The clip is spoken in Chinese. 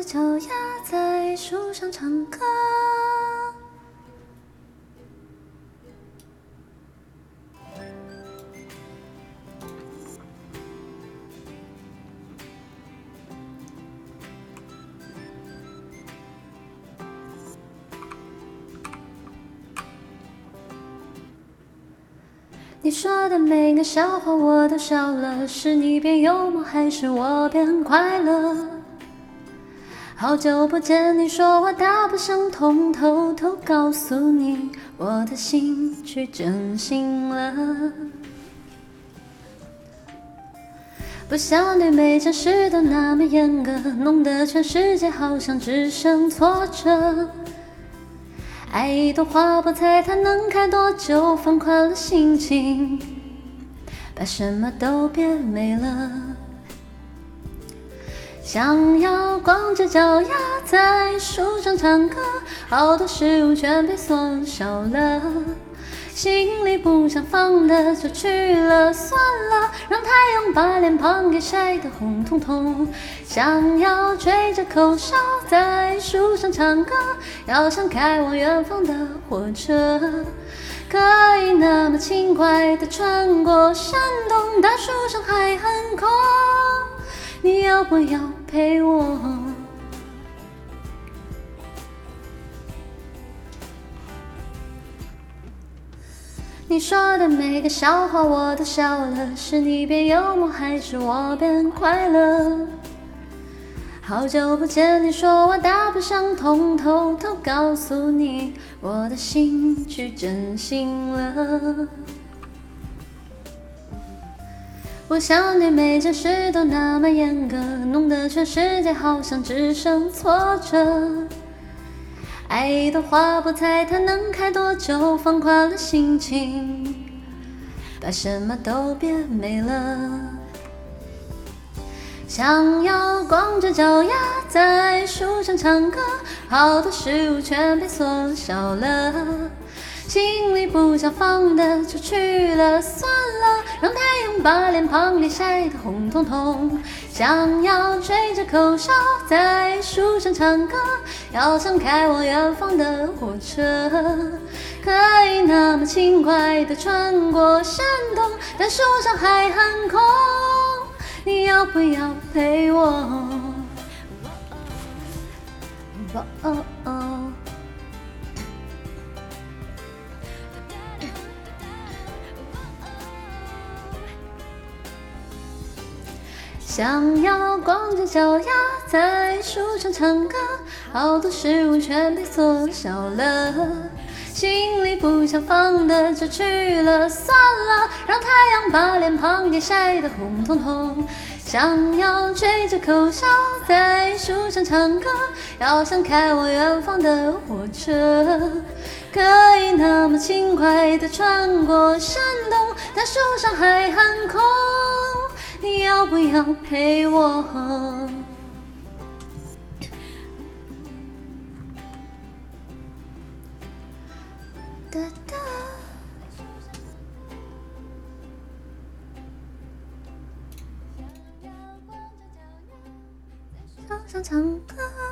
脚丫在树上唱歌。你说的每个笑话我都笑了，是你变幽默还是我变快乐？好久不见，你说话大不相同，偷偷告诉你，我的心去整形了。不像你每件事都那么严格，弄得全世界好像只剩挫折。爱一朵花，不猜它能开多久，放宽了心情，把什么都变美了。想要光着脚丫在树上唱歌，好多事物全被缩小了。心里不想放的就去了算了，让太阳把脸庞给晒得红彤彤。想要吹着口哨在树上唱歌，要像开往远方的火车，可以那么轻快地穿过山洞，大树上还很空，你要不要陪我？你说的每个笑话我都笑了，是你变幽默还是我变快乐？好久不见，你说我大不相同，偷偷告诉你，我的心去整形了。我想你每件事都那么严格，弄得全世界好像只剩挫折。爱一朵花，不猜它能开多久，放宽了心情，把什么都变美了。想要光着脚丫在树上唱歌，好多事物全被缩小了。心里不想放的就去了算了，让太阳把脸庞给晒得红彤彤。想要吹着口哨在树上唱歌，要像开往远方的火车，可以那么轻快地穿过山洞，但树上还很空，你要不要陪我？哦哦哦想要光着脚丫在树上唱歌，好多事物全被缩小了。心里不想放的就去了算了，让太阳把脸庞给晒得红彤彤。想要吹着口哨在树上唱歌，要像开往远方的火车，可以那么轻快地穿过山洞，但树上还很空。要不要陪我？哒哒。树上唱歌。